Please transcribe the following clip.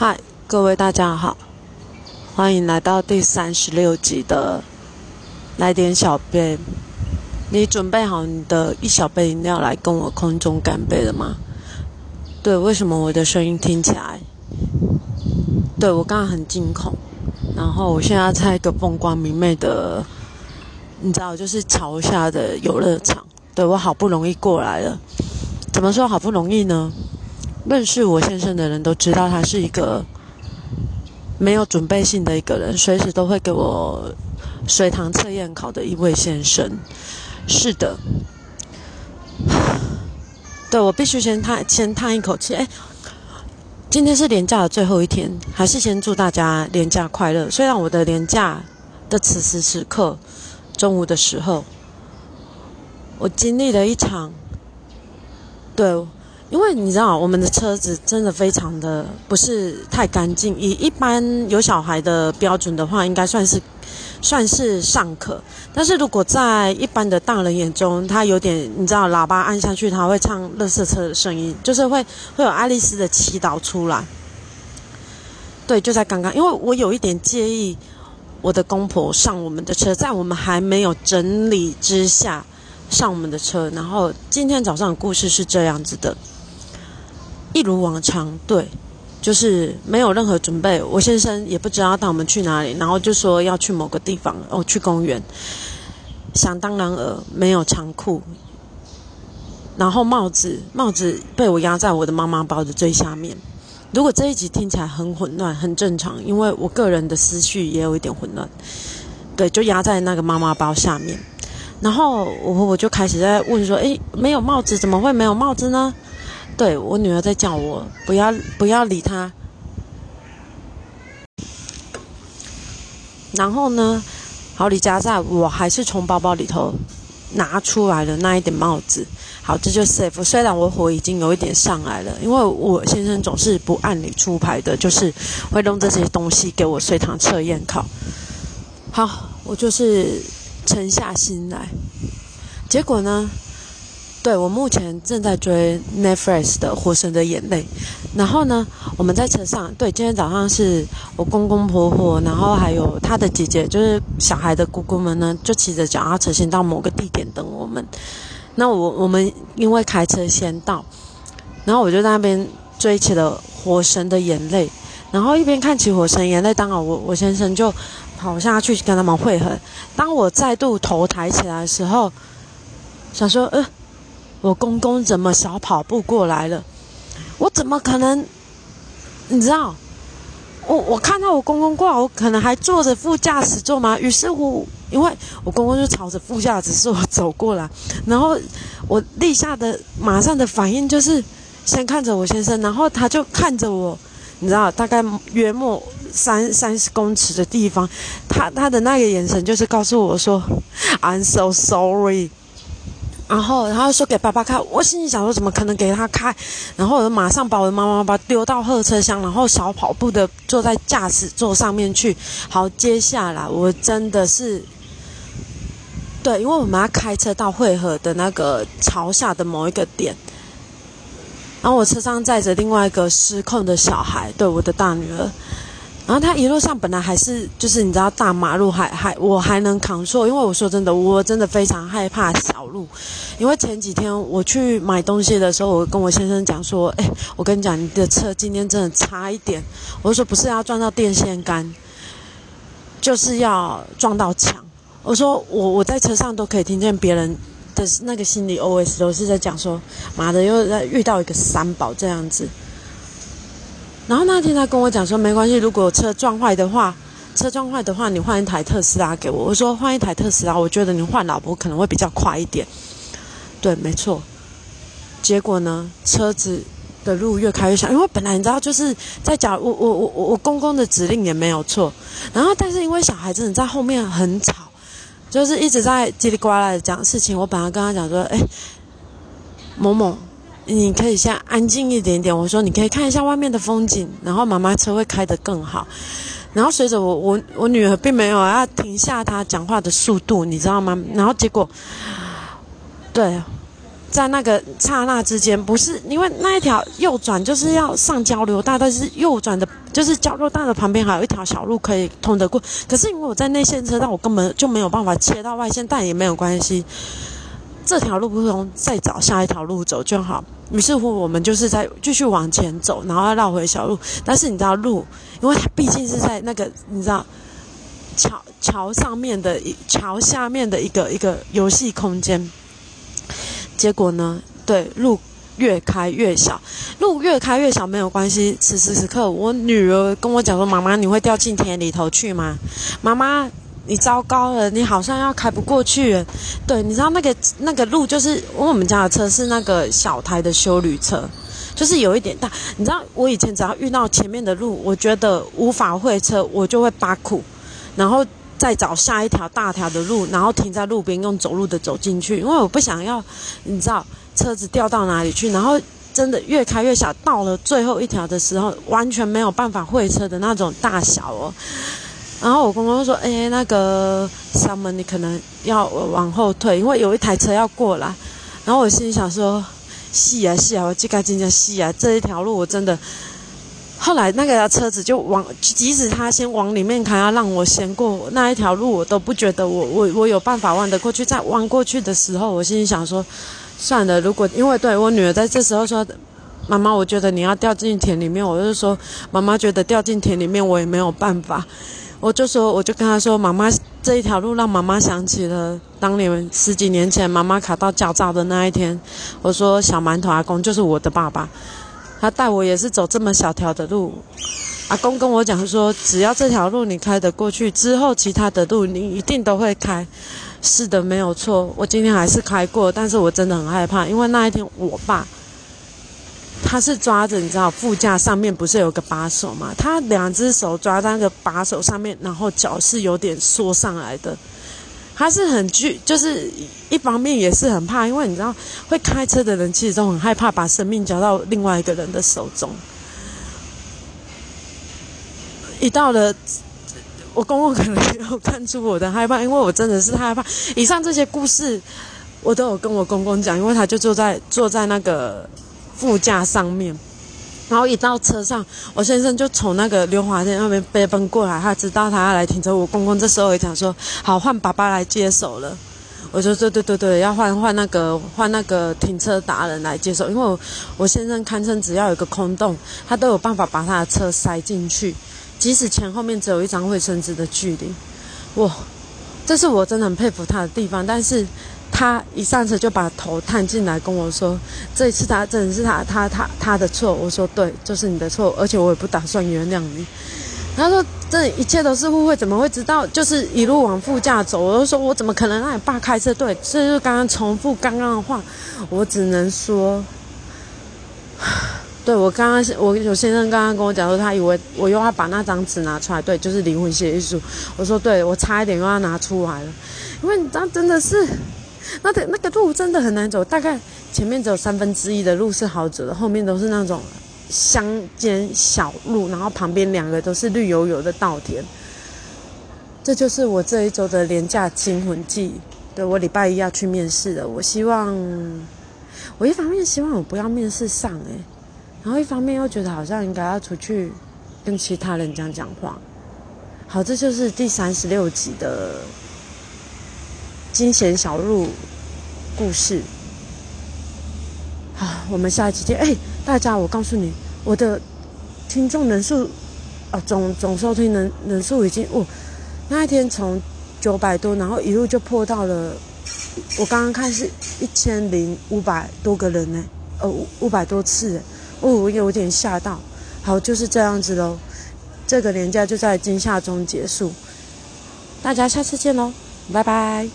嗨，各位大家好，欢迎来到第三十六集的来点小杯。你准备好你的一小杯饮料来跟我空中干杯了吗？对，为什么我的声音听起来？对我刚刚很惊恐，然后我现在在一个风光明媚的，你知道，就是桥下的游乐场。对我好不容易过来了，怎么说好不容易呢？认识我先生的人都知道，他是一个没有准备性的一个人，随时都会给我随堂测验考的一位先生。是的，对我必须先叹先叹一口气。哎，今天是年假的最后一天，还是先祝大家年假快乐。虽然我的年假的此时此刻，中午的时候，我经历了一场对。因为你知道，我们的车子真的非常的不是太干净。以一般有小孩的标准的话，应该算是算是尚可。但是如果在一般的大人眼中，他有点你知道，喇叭按下去，他会唱乐色车的声音，就是会会有爱丽丝的祈祷出来。对，就在刚刚，因为我有一点介意我的公婆上我们的车，在我们还没有整理之下上我们的车。然后今天早上的故事是这样子的。一如往常，对，就是没有任何准备。我先生也不知道带我们去哪里，然后就说要去某个地方，哦，去公园。想当然尔，没有长裤，然后帽子，帽子被我压在我的妈妈包的最下面。如果这一集听起来很混乱，很正常，因为我个人的思绪也有一点混乱。对，就压在那个妈妈包下面。然后我我就开始在问说：“诶，没有帽子，怎么会没有帽子呢？”对我女儿在叫我不要不要理她，然后呢，好李佳在，我还是从包包里头拿出来了那一顶帽子。好，这就 safe。虽然我火已经有一点上来了，因为我先生总是不按理出牌的，就是会弄这些东西给我随堂测验考。好，我就是沉下心来，结果呢？对，我目前正在追 Netflix 的《火神的眼泪》，然后呢，我们在车上。对，今天早上是我公公婆婆，然后还有他的姐姐，就是小孩的姑姑们呢，就骑着脚踏车先到某个地点等我们。那我我们因为开车先到，然后我就在那边追起了《火神的眼泪》，然后一边看起《火神眼泪》，当然我我先生就跑下去跟他们汇合。当我再度头抬起来的时候，想说，呃。我公公怎么小跑步过来了？我怎么可能？你知道，我我看到我公公过来，我可能还坐着副驾驶座吗？于是乎，因为我公公就朝着副驾驶座走过来，然后我立下的马上的反应就是先看着我先生，然后他就看着我，你知道，大概约莫三三十公尺的地方，他他的那个眼神就是告诉我说：“I'm so sorry。”然后，然后说给爸爸开，我心里想说，怎么可能给他开？然后我就马上把我的妈妈包丢到后车厢，然后小跑步的坐在驾驶座上面去。好，接下来我真的是，对，因为我们要开车到汇合的那个朝下的某一个点，然后我车上载着另外一个失控的小孩，对，我的大女儿。然后他一路上本来还是就是你知道大马路还还我还能扛受，因为我说真的我真的非常害怕小路，因为前几天我去买东西的时候，我跟我先生讲说，哎，我跟你讲你的车今天真的差一点，我说不是要撞到电线杆，就是要撞到墙。我说我我在车上都可以听见别人的那个心理 OS 都是在讲说，妈的又在遇到一个三宝这样子。然后那天他跟我讲说，没关系，如果车撞坏的话，车撞坏的话，你换一台特斯拉给我。我说换一台特斯拉，我觉得你换老婆可能会比较快一点。对，没错。结果呢，车子的路越开越小，因为本来你知道就是在讲我我我我公公的指令也没有错，然后但是因为小孩子你在后面很吵，就是一直在叽里呱啦的讲事情。我本来跟他讲说，哎，某某。你可以先安静一点点。我说你可以看一下外面的风景，然后妈妈车会开得更好。然后随着我我我女儿并没有要停下她讲话的速度，你知道吗？然后结果，对，在那个刹那之间，不是因为那一条右转就是要上交流道，但是右转的，就是交流道的旁边还有一条小路可以通得过。可是因为我在内线车道，我根本就没有办法切到外线，但也没有关系。这条路不通，再找下一条路走就好。于是乎，我们就是在继续往前走，然后要绕回小路。但是你知道路，因为它毕竟是在那个你知道桥桥上面的一桥下面的一个一个游戏空间。结果呢，对路越开越小，路越开越小没有关系。此时此刻，我女儿跟我讲说：“妈妈，你会掉进田里头去吗？”妈妈。你糟糕了，你好像要开不过去。对，你知道那个那个路就是，因为我们家的车是那个小台的修旅车，就是有一点大。你知道，我以前只要遇到前面的路，我觉得无法会车，我就会扒苦，然后再找下一条大条的路，然后停在路边用走路的走进去，因为我不想要，你知道车子掉到哪里去。然后真的越开越小，到了最后一条的时候，完全没有办法会车的那种大小哦。然后我公公说：“哎，那个上门你可能要往后退，因为有一台车要过来。”然后我心里想说：“是啊，是啊，我这该真的是啊，这一条路我真的……后来那个车子就往，即使他先往里面开，要让我先过那一条路，我都不觉得我我我有办法弯得过去。在弯过去的时候，我心里想说：算了，如果因为对我女儿在这时候说，妈妈，我觉得你要掉进田里面，我就说，妈妈觉得掉进田里面，我也没有办法。”我就说，我就跟他说，妈妈这一条路让妈妈想起了当年十几年前妈妈考到驾照的那一天。我说，小馒头阿公就是我的爸爸，他带我也是走这么小条的路。阿公跟我讲说，只要这条路你开得过去，之后其他的路你一定都会开。是的，没有错，我今天还是开过，但是我真的很害怕，因为那一天我爸。他是抓着，你知道副驾上面不是有个把手吗？他两只手抓在那个把手上面，然后脚是有点缩上来的。他是很惧，就是一方面也是很怕，因为你知道会开车的人其实都很害怕把生命交到另外一个人的手中。一到了，我公公可能没有看出我的害怕，因为我真的是害怕。以上这些故事我都有跟我公公讲，因为他就坐在坐在那个。副驾上面，然后一到车上，我先生就从那个刘华店那边飞奔过来，他知道他要来停车。我公公这时候也讲说：“好，换爸爸来接手了。”我说：“对对对对，要换换那个换那个停车达人来接手，因为我我先生堪称只要有一个空洞，他都有办法把他的车塞进去，即使前后面只有一张卫生纸的距离。哇，这是我真的很佩服他的地方，但是。”他一上车就把头探进来跟我说：“这一次他真的是他他他他的错。”我说：“对，就是你的错，而且我也不打算原谅你。”他说：“这一切都是误会，怎么会知道？就是一路往副驾走。”我就说：“我怎么可能让你爸开车？”对，这就是刚刚重复刚刚的话，我只能说，对我刚刚我有先生刚刚跟我讲说，他以为我又要把那张纸拿出来，对，就是离婚协议书。我说：“对，我差一点又要拿出来了，因为你知道，真的是。”那那个路真的很难走，大概前面只有三分之一的路是好走的，后面都是那种乡间小路，然后旁边两个都是绿油油的稻田。这就是我这一周的廉价惊魂记。对我礼拜一要去面试了，我希望我一方面希望我不要面试上诶，然后一方面又觉得好像应该要出去跟其他人讲讲话。好，这就是第三十六集的。惊险小路故事，好，我们下一期见。哎，大家，我告诉你，我的听众人数，哦，总总收听人人数已经，哦，那一天从九百多，然后一路就破到了，我刚刚看是一千零五百多个人呢，呃，五五百多次，哦，我有点吓到。好，就是这样子喽，这个年假就在惊吓中结束，大家下次见喽，拜拜。